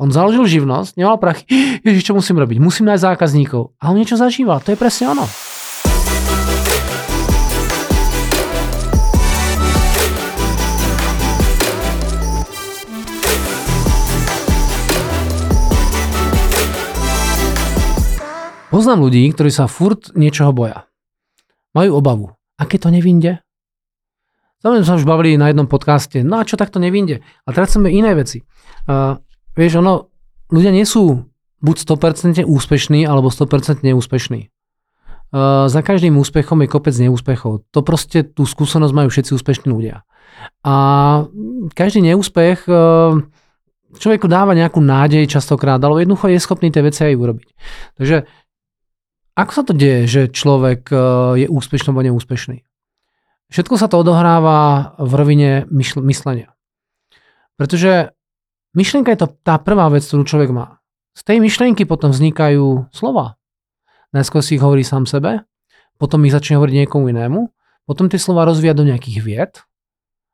On založil živnosť, nemal prachy. Ježiš, čo musím robiť? Musím nájsť zákazníkov. A on niečo zažíval. To je presne ono. Poznám ľudí, ktorí sa furt niečoho boja. Majú obavu. A keď to nevinde? Samozrejme sa už bavili na jednom podcaste, no a čo takto nevinde? A teraz chceme iné veci. Uh, vieš, ono, ľudia nie sú buď 100% úspešní, alebo 100% neúspešní. Uh, za každým úspechom je kopec neúspechov. To proste tú skúsenosť majú všetci úspešní ľudia. A každý neúspech uh, človeku dáva nejakú nádej častokrát, ale jednoducho je schopný tie veci aj urobiť. Takže ako sa to deje, že človek uh, je úspešný alebo neúspešný? Všetko sa to odohráva v rovine myšl- myslenia. Pretože myšlienka je to tá prvá vec, ktorú človek má. Z tej myšlienky potom vznikajú slova. Najskôr si ich hovorí sám sebe, potom ich začne hovoriť niekomu inému, potom tie slova rozvíja do nejakých vied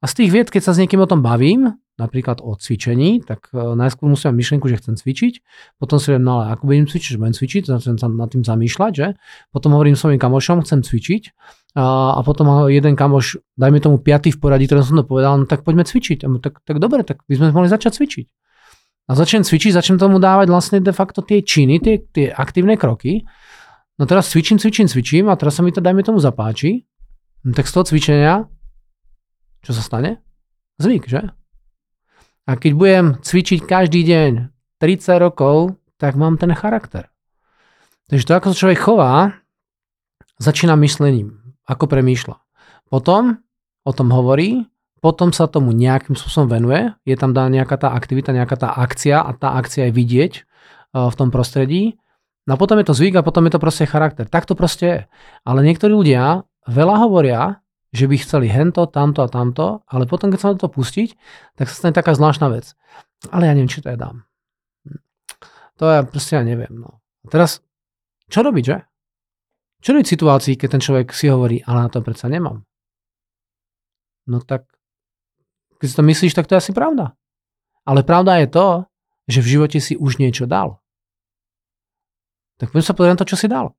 a z tých vied, keď sa s niekým o tom bavím, napríklad o cvičení, tak uh, najskôr musím mať myšlienku, že chcem cvičiť, potom si viem, no ale ako budem cvičiť, že budem cvičiť, začnem sa nad tým zamýšľať, že? Potom hovorím svojim kamošom, chcem cvičiť a, a potom jeden kamoš, dajme tomu piatý v poradí, ktorý som to povedal, no tak poďme cvičiť. No, tak, tak dobre, tak by sme mohli začať cvičiť. A začnem cvičiť, začnem tomu dávať vlastne de facto tie činy, tie, tie aktívne kroky. No teraz cvičím, cvičím, cvičím a teraz sa mi to, dajme tomu, zapáči. No tak z toho cvičenia, čo sa stane? Zvyk, že? A keď budem cvičiť každý deň 30 rokov, tak mám ten charakter. Takže to, ako sa človek chová, začína myslením, ako premýšľa. Potom o tom hovorí, potom sa tomu nejakým spôsobom venuje, je tam dá nejaká tá aktivita, nejaká tá akcia a tá akcia je vidieť e, v tom prostredí. No a potom je to zvyk a potom je to proste charakter. Tak to proste je. Ale niektorí ľudia veľa hovoria, že by chceli hento, tamto a tamto, ale potom, keď sa na to pustiť, tak sa stane taká zvláštna vec. Ale ja neviem, či to ja dám. To ja proste ja neviem. No. A teraz, čo robiť, že? Čo robiť v situácii, keď ten človek si hovorí, ale na to predsa nemám? No tak, keď si to myslíš, tak to je asi pravda. Ale pravda je to, že v živote si už niečo dal. Tak poďme sa pozrieť na to, čo si dal.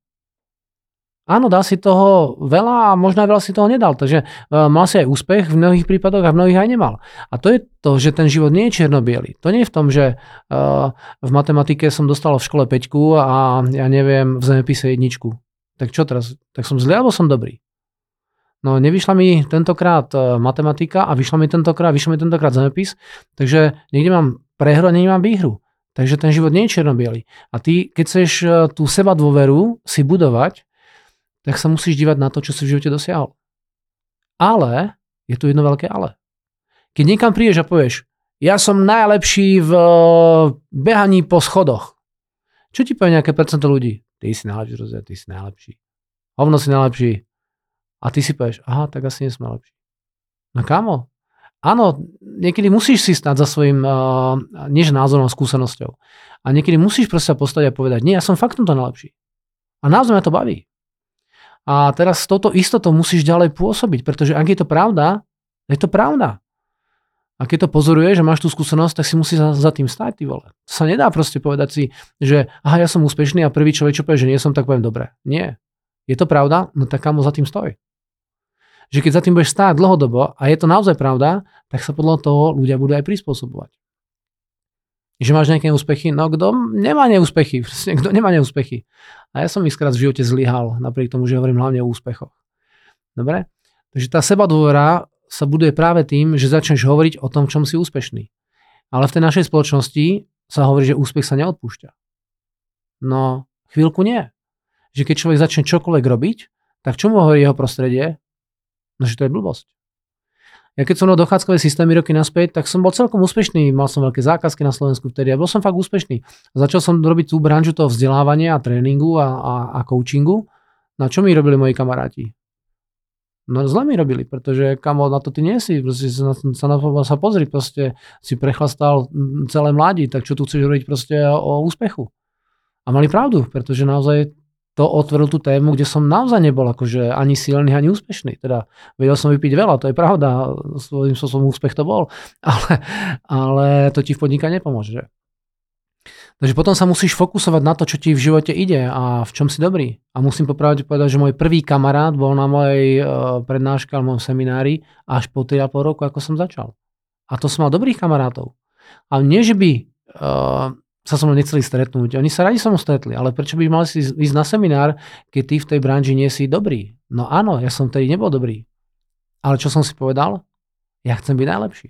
Áno, dal si toho veľa a možno aj veľa si toho nedal. Takže uh, mal si aj úspech v mnohých prípadoch a v mnohých aj nemal. A to je to, že ten život nie je čierno To nie je v tom, že uh, v matematike som dostal v škole peťku a ja neviem v zemepise jedničku. Tak čo teraz? Tak som zlý alebo som dobrý? No nevyšla mi tentokrát uh, matematika a vyšla mi tentokrát, vyšla mi tentokrát zemepis, takže niekde mám prehru a niekde mám výhru. Takže ten život nie je čierno A ty, keď chceš uh, tú seba dôveru si budovať, tak sa musíš dívať na to, čo si v živote dosiahol. Ale, je tu jedno veľké ale. Keď niekam prídeš a povieš, ja som najlepší v eh, behaní po schodoch. Čo ti povie nejaké percento ľudí? Ty si najlepší, rozdiel, ty si najlepší. Hovno si najlepší. A ty si povieš, aha, tak asi nie som najlepší. No kamo? Áno, niekedy musíš si stať za svojím, uh, než názorom a skúsenosťou. A niekedy musíš proste postaviť a povedať, nie, ja som fakt to najlepší. A naozaj ma to baví. A teraz s touto istotou musíš ďalej pôsobiť, pretože ak je to pravda, je to pravda. A keď to pozoruješ, že máš tú skúsenosť, tak si musíš za, za tým stať, ty vole. To sa nedá proste povedať si, že aha, ja som úspešný a prvý človek, čo povie, že nie som, tak poviem dobre. Nie. Je to pravda? No tak kamo za tým stoj. Že keď za tým budeš stáť dlhodobo a je to naozaj pravda, tak sa podľa toho ľudia budú aj prispôsobovať že máš nejaké úspechy. No kto nemá neúspechy, kto nemá neúspechy. A ja som iskrát v živote zlyhal, napriek tomu, že hovorím hlavne o úspechoch. Dobre? Takže tá seba dôvera sa buduje práve tým, že začneš hovoriť o tom, čom si úspešný. Ale v tej našej spoločnosti sa hovorí, že úspech sa neodpúšťa. No, chvíľku nie. Že keď človek začne čokoľvek robiť, tak čo mu hovorí jeho prostredie? No, že to je blbosť. Ja keď som mal dochádzkové systémy roky naspäť, tak som bol celkom úspešný. Mal som veľké zákazky na Slovensku vtedy a bol som fakt úspešný. Začal som robiť tú branžu toho vzdelávania a tréningu a, a, a coachingu. Na čo mi robili moji kamaráti? No zle mi robili, pretože kamo, na to ty nie si, proste sa, na to sa pozri, proste si prechlastal celé mladí, tak čo tu chceš robiť proste o úspechu. A mali pravdu, pretože naozaj to otvoril tú tému, kde som naozaj nebol akože ani silný, ani úspešný. Teda vedel som vypiť veľa, to je pravda, svojím spôsobom úspech to bol, ale, ale to ti v podnikaní nepomôže. Takže potom sa musíš fokusovať na to, čo ti v živote ide a v čom si dobrý. A musím popravde povedať, že môj prvý kamarát bol na mojej uh, prednáške alebo seminári až po 3,5 roku, ako som začal. A to som mal dobrých kamarátov. A nie, že by uh, sa so mnou nechceli stretnúť. Oni sa radi so mnou stretli, ale prečo by mali si ísť na seminár, keď ty v tej branži nie si dobrý? No áno, ja som tedy nebol dobrý. Ale čo som si povedal? Ja chcem byť najlepší.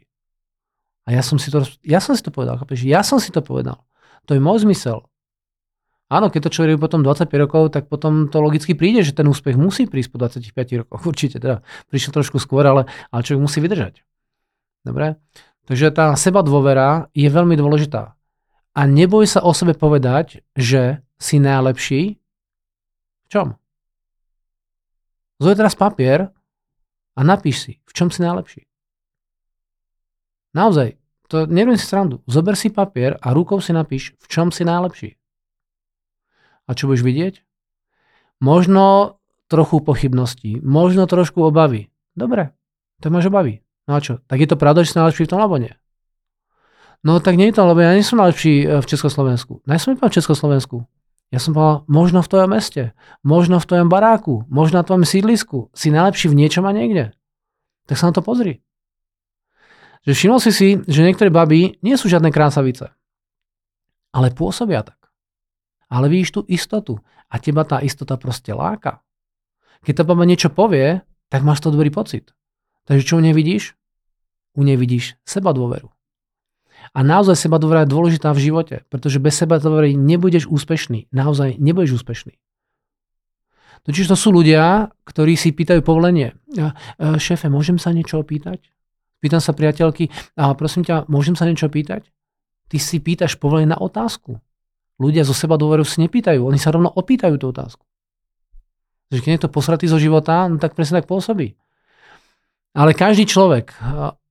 A ja som si to, ja som si to povedal, chápeš? Ja som si to povedal. To je môj zmysel. Áno, keď to človek potom 25 rokov, tak potom to logicky príde, že ten úspech musí prísť po 25 rokoch. Určite, teda prišiel trošku skôr, ale, ale človek musí vydržať. Dobre? Takže tá seba dôvera je veľmi dôležitá. A neboj sa o sebe povedať, že si najlepší. V čom? Zoj teraz papier a napíš si, v čom si najlepší. Naozaj, to nerobím si srandu. Zober si papier a rukou si napíš, v čom si najlepší. A čo budeš vidieť? Možno trochu pochybností, možno trošku obavy. Dobre, to máš obavy. No a čo? Tak je to pravda, že si najlepší v tom, alebo nie? No tak nie je to, lebo ja nie som najlepší e, v Československu. No ja som v Československu. Ja som povedal, možno v tvojom meste, možno v tvojom baráku, možno na tvojom sídlisku. Si najlepší v niečom a niekde. Tak sa na to pozri. Že všimol si si, že niektoré baby nie sú žiadne krásavice. Ale pôsobia tak. Ale vidíš tú istotu. A teba tá istota proste láka. Keď tá baba niečo povie, tak máš to dobrý pocit. Takže čo u nej vidíš? U nej vidíš seba dôveru. A naozaj seba dôvera je dôležitá v živote, pretože bez seba dôvery nebudeš úspešný. Naozaj nebudeš úspešný. Totiž to sú ľudia, ktorí si pýtajú povolenie. Šéfe, môžem sa niečo opýtať? Pýtam sa priateľky, a prosím ťa, môžem sa niečo pýtať? Ty si pýtaš povolenie na otázku. Ľudia zo seba dôveru si nepýtajú, oni sa rovno opýtajú tú otázku. Takže keď je to posratý zo života, no tak presne tak pôsobí. Ale každý človek,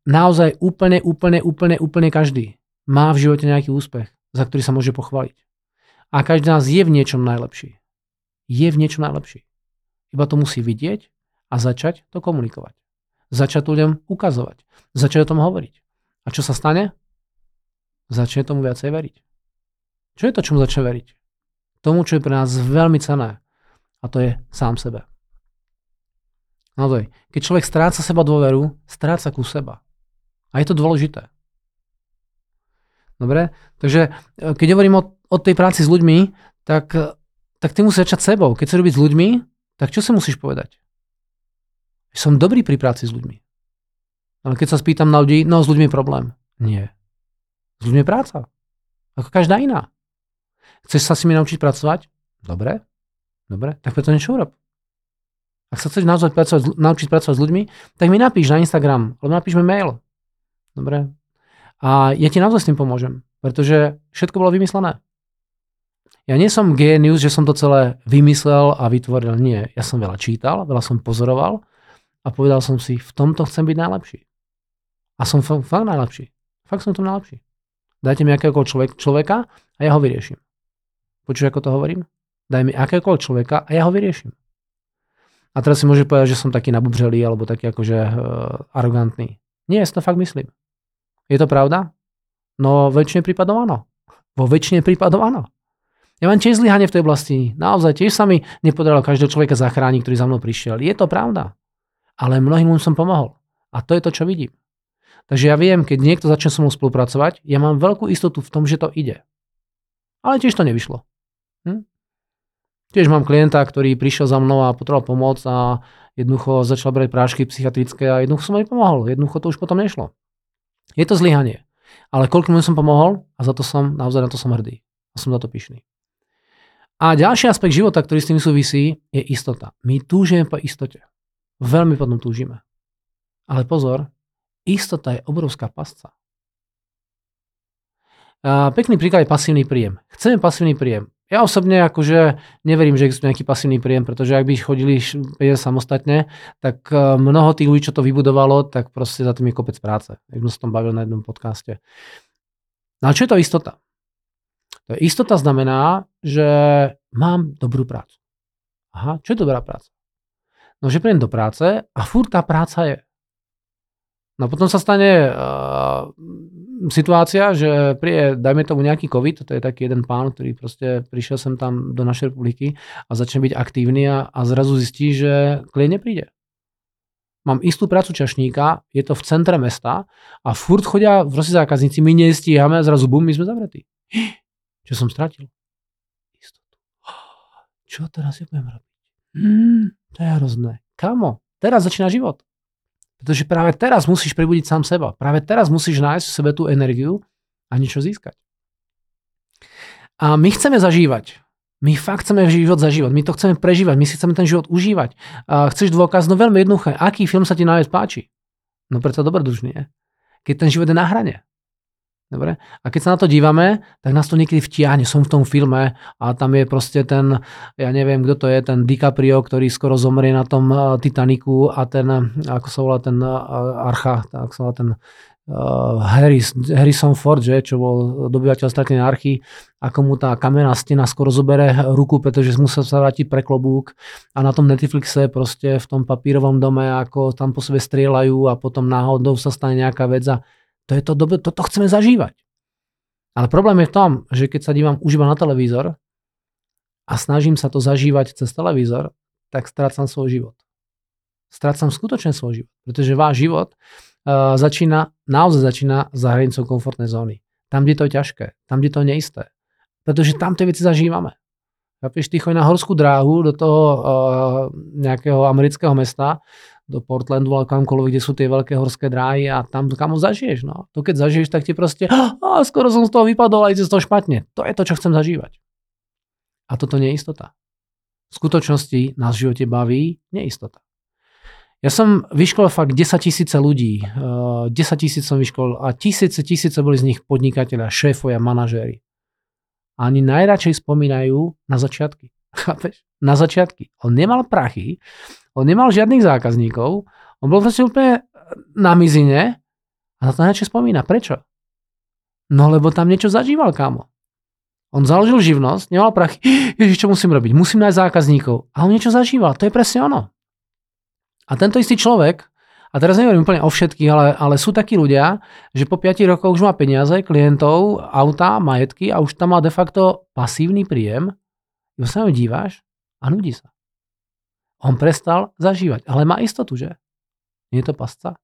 naozaj úplne, úplne, úplne, úplne každý, má v živote nejaký úspech, za ktorý sa môže pochváliť. A každý z nás je v niečom najlepší. Je v niečom najlepší. Iba to musí vidieť a začať to komunikovať. Začať ľuďom ukazovať. Začať o tom hovoriť. A čo sa stane? Začne tomu viacej veriť. Čo je to, čomu začne veriť? Tomu, čo je pre nás veľmi cené. A to je sám sebe. Naozaj, keď človek stráca seba dôveru, stráca ku seba. A je to dôležité. Dobre? Takže e, keď hovorím o, o tej práci s ľuďmi, tak, e, tak ty musíš začať sebou. Keď chceš robiť s ľuďmi, tak čo si musíš povedať? Som dobrý pri práci s ľuďmi. Ale keď sa spýtam na ľudí, no s ľuďmi je problém. Nie. S ľuďmi je práca. Ako každá iná. Chceš sa s nimi naučiť pracovať? Dobre. Dobre. Tak preto niečo urob. Ak sa chceš naučiť pracovať, naučiť pracovať s ľuďmi, tak mi napíš na Instagram, alebo napíš mail. Dobre. A ja ti naozaj s tým pomôžem, pretože všetko bolo vymyslené. Ja nie som genius, že som to celé vymyslel a vytvoril. Nie. Ja som veľa čítal, veľa som pozoroval a povedal som si, v tomto chcem byť najlepší. A som fakt, najlepší. Fakt som tom najlepší. Dajte mi akéhokoľvek človek, človeka a ja ho vyrieším. Počuš, ako to hovorím? Daj mi akéhokoľvek človeka a ja ho vyrieším. A teraz si môže povedať, že som taký nabubřelý alebo taký akože uh, arogantný. Nie, ja si to fakt myslím. Je to pravda? No väčšine prípadov áno. Vo väčšine prípadov áno. Ja mám tiež zlyhanie v tej oblasti. Naozaj tiež sa mi nepodarilo každého človeka zachrániť, ktorý za mnou prišiel. Je to pravda. Ale mnohým som pomohol. A to je to, čo vidím. Takže ja viem, keď niekto začne so mnou spolupracovať, ja mám veľkú istotu v tom, že to ide. Ale tiež to nevyšlo. Hm? Tiež mám klienta, ktorý prišiel za mnou a potreboval pomoc a jednoducho začal brať prášky psychiatrické a jednoducho som mu nepomohol. Jednoducho to už potom nešlo. Je to zlyhanie. Ale koľko som pomohol a za to som, naozaj na to som hrdý. A som za to pyšný. A ďalší aspekt života, ktorý s tým súvisí, je istota. My túžime po istote. Veľmi potom túžime. Ale pozor, istota je obrovská pasca. A pekný príklad je pasívny príjem. Chceme pasívny príjem. Ja osobne akože neverím, že existuje nejaký pasívny príjem, pretože ak by chodili samostatne, tak e, mnoho tých ľudí, čo to vybudovalo, tak proste za tým je kopec práce. Jak som sa tom bavil na jednom podcaste. No a čo je to istota? Istota znamená, že mám dobrú prácu. Aha, čo je dobrá práca? No, že prídem do práce a furt tá práca je. No potom sa stane uh, situácia, že príde, dajme tomu nejaký COVID, to je taký jeden pán, ktorý proste prišiel sem tam do našej republiky a začne byť aktívny a, a zrazu zistí, že klient nepríde. Mám istú prácu čašníka, je to v centre mesta a furt chodia proste zákazníci, my nestíhame a zrazu bum, my sme zavretí. Čo som stratil? Istotu. Čo teraz ja budem robiť? Hmm, to je hrozné. Kamo, teraz začína život. Pretože práve teraz musíš prebudiť sám seba. Práve teraz musíš nájsť v sebe tú energiu a niečo získať. A my chceme zažívať. My fakt chceme život zažívať. My to chceme prežívať. My si chceme ten život užívať. A chceš dôkaz? No veľmi jednoduché. Aký film sa ti najviac páči? No preto dobrodružný. Keď ten život je na hrane. Dobre? A keď sa na to dívame, tak nás to niekedy vtiahne. Som v tom filme a tam je proste ten, ja neviem, kto to je, ten DiCaprio, ktorý skoro zomrie na tom uh, Titaniku a ten, ako sa volá ten uh, Archa, ako sa volá ten uh, Harris, Harrison Ford, že, čo bol dobyvateľ stratenej archy, ako mu tá kamenná stena skoro zobere ruku, pretože musel sa vrátiť pre klobúk a na tom Netflixe proste v tom papírovom dome, ako tam po sebe strieľajú a potom náhodou sa stane nejaká vec a to je to toto chceme zažívať. Ale problém je v tom, že keď sa dívam už iba na televízor a snažím sa to zažívať cez televízor, tak strácam svoj život. Strácam skutočne svoj život, pretože váš život uh, začína, naozaj začína za hranicou komfortnej zóny. Tam, kde to je ťažké, tam, kde to je neisté. Pretože tam tie veci zažívame. Chápeš, ty choď na horskú dráhu do toho uh, nejakého amerického mesta, do Portlandu, ale kamkoľvek, kde sú tie veľké horské dráhy a tam kamo zažiješ. No. To keď zažiješ, tak ti proste, a skoro som z toho vypadol a ide z toho špatne. To je to, čo chcem zažívať. A toto nie je istota. V skutočnosti nás v živote baví neistota. Ja som vyškol fakt 10 tisíce ľudí, 10 tisíc som vyškol a tisíce, tisíce boli z nich podnikateľa, šéfovia, manažéri. A oni najradšej spomínajú na začiatky. Chápeš? Na začiatky. On nemal prachy, on nemal žiadnych zákazníkov, on bol proste úplne na mizine a na to najradšej spomína. Prečo? No lebo tam niečo zažíval, kámo. On založil živnosť, nemal prachy. Ježiš, čo musím robiť? Musím nájsť zákazníkov. A on niečo zažíval. To je presne ono. A tento istý človek, a teraz nehovorím úplne o všetkých, ale, ale sú takí ľudia, že po 5 rokoch už má peniaze, klientov, auta, majetky a už tam má de facto pasívny príjem. Jo sa ho díváš a nudí sa. On prestal zažívať, ale má istotu, že? Nie je to pasca?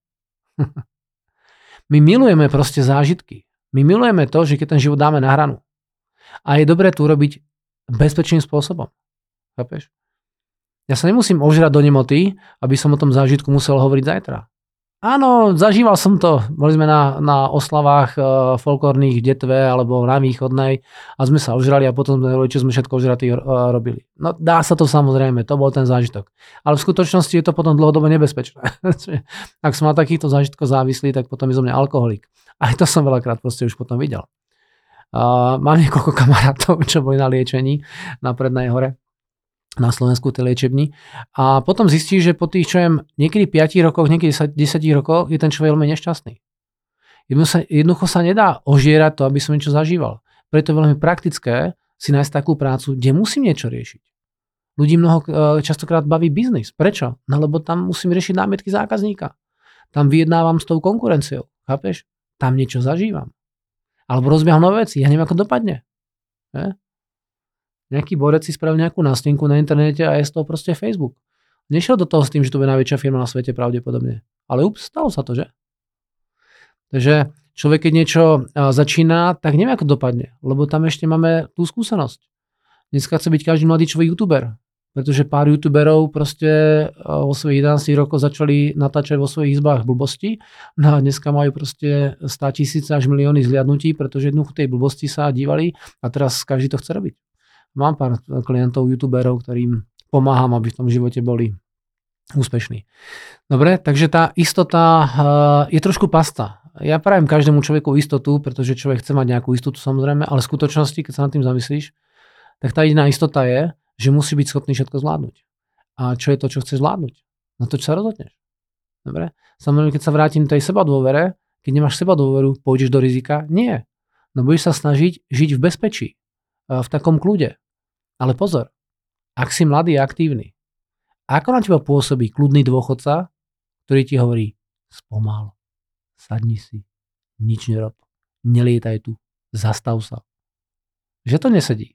My milujeme proste zážitky. My milujeme to, že keď ten život dáme na hranu. A je dobré tu robiť bezpečným spôsobom. Chápeš? Ja sa nemusím ožrať do nemoty, aby som o tom zážitku musel hovoriť zajtra. Áno, zažíval som to. Boli sme na, na oslavách uh, folklórnych detve alebo na východnej a sme sa ožrali a potom sme čo sme všetko ožratí uh, robili. No dá sa to samozrejme, to bol ten zážitok. Ale v skutočnosti je to potom dlhodobo nebezpečné. Ak som na takýchto zážitkov závislý, tak potom je zo mňa alkoholik. Aj to som veľakrát proste už potom videl. Uh, mám niekoľko kamarátov, čo boli na liečení na Prednej hore na Slovensku tej liečebni. A potom zistí, že po tých, čo jem, niekedy 5 rokoch, niekedy 10 rokoch je ten človek veľmi nešťastný. Jednoducho sa nedá ožierať to, aby som niečo zažíval. Preto je veľmi praktické si nájsť takú prácu, kde musím niečo riešiť. Ľudí mnoho e, častokrát baví biznis. Prečo? No lebo tam musím riešiť námietky zákazníka. Tam vyjednávam s tou konkurenciou. Chápeš? Tam niečo zažívam. Alebo rozbieham nové veci. Ja neviem, ako dopadne. Nejaký borec si spravil nejakú nástenku na internete a je z toho proste Facebook. Nešiel do toho s tým, že to bude najväčšia firma na svete pravdepodobne. Ale ups, stalo sa to, že? Takže človek, keď niečo začína, tak nevie, ako dopadne, lebo tam ešte máme tú skúsenosť. Dneska chce byť každý mladý človek youtuber, pretože pár youtuberov proste vo svojich 11 rokoch začali natáčať vo svojich izbách blbosti no a dneska majú proste 100 tisíce až milióny zliadnutí, pretože jednoducho tej blbosti sa dívali a teraz každý to chce robiť. Mám pár klientov, youtuberov, ktorým pomáham, aby v tom živote boli úspešní. Dobre, takže tá istota uh, je trošku pasta. Ja prajem každému človeku istotu, pretože človek chce mať nejakú istotu samozrejme, ale v skutočnosti, keď sa nad tým zamyslíš, tak tá jediná istota je, že musí byť schopný všetko zvládnuť. A čo je to, čo chceš zvládnuť? Na to, čo sa rozhodneš. Dobre? Samozrejme, keď sa vrátim tej seba dôvere, keď nemáš seba dôveru, pôjdeš do rizika? Nie. No budeš sa snažiť žiť v bezpečí, v takom kľude. Ale pozor, ak si mladý a aktívny, ako na teba pôsobí kľudný dôchodca, ktorý ti hovorí spomal, sadni si, nič nerob, nelietaj tu, zastav sa. Že to nesedí.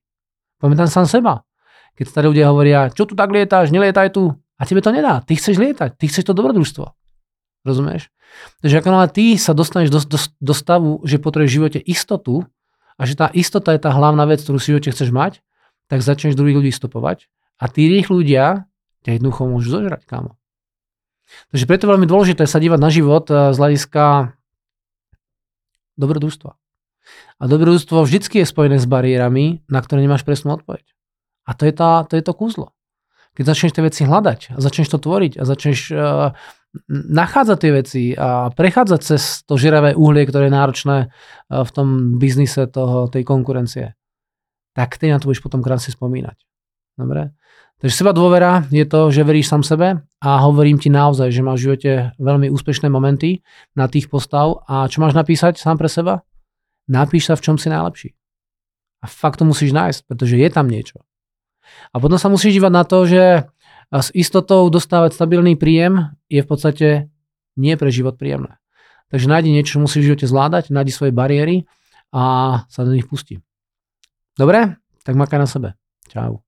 Pamätám sám seba. Keď starí ľudia hovoria, čo tu tak lietáš, nelietaj tu. A tebe to nedá. Ty chceš lietať, ty chceš to dobrodružstvo. Rozumieš? Takže ako ty sa dostaneš do, do, do stavu, že potrebuješ v živote istotu a že tá istota je tá hlavná vec, ktorú si v živote chceš mať, tak začneš druhých ľudí stopovať a tí rýchli ľudia ťa jednoducho môžu zožrať, kámo. Takže preto je veľmi dôležité sa dívať na život eh, z hľadiska dobrodružstva. A dobrodružstvo vždycky je spojené s bariérami, na ktoré nemáš presnú odpoveď. A to je, tá, to je to kúzlo. Keď začneš tie veci hľadať a začneš to tvoriť a začneš uh, nachádzať tie veci a prechádzať cez to žiravé uhlie, ktoré je náročné uh, v tom biznise toho, tej konkurencie, tak ty na to budeš potom krásne spomínať. Dobre? Takže seba dôvera je to, že veríš sám sebe a hovorím ti naozaj, že máš v živote veľmi úspešné momenty na tých postav a čo máš napísať sám pre seba? Napíš sa, v čom si najlepší. A fakt to musíš nájsť, pretože je tam niečo. A potom sa musíš dívať na to, že s istotou dostávať stabilný príjem je v podstate nie pre život príjemné. Takže nájdi niečo, čo musíš v živote zvládať, nájdi svoje bariéry a sa do nich pustí. Dobre? Tak makaj na sebe. Čau.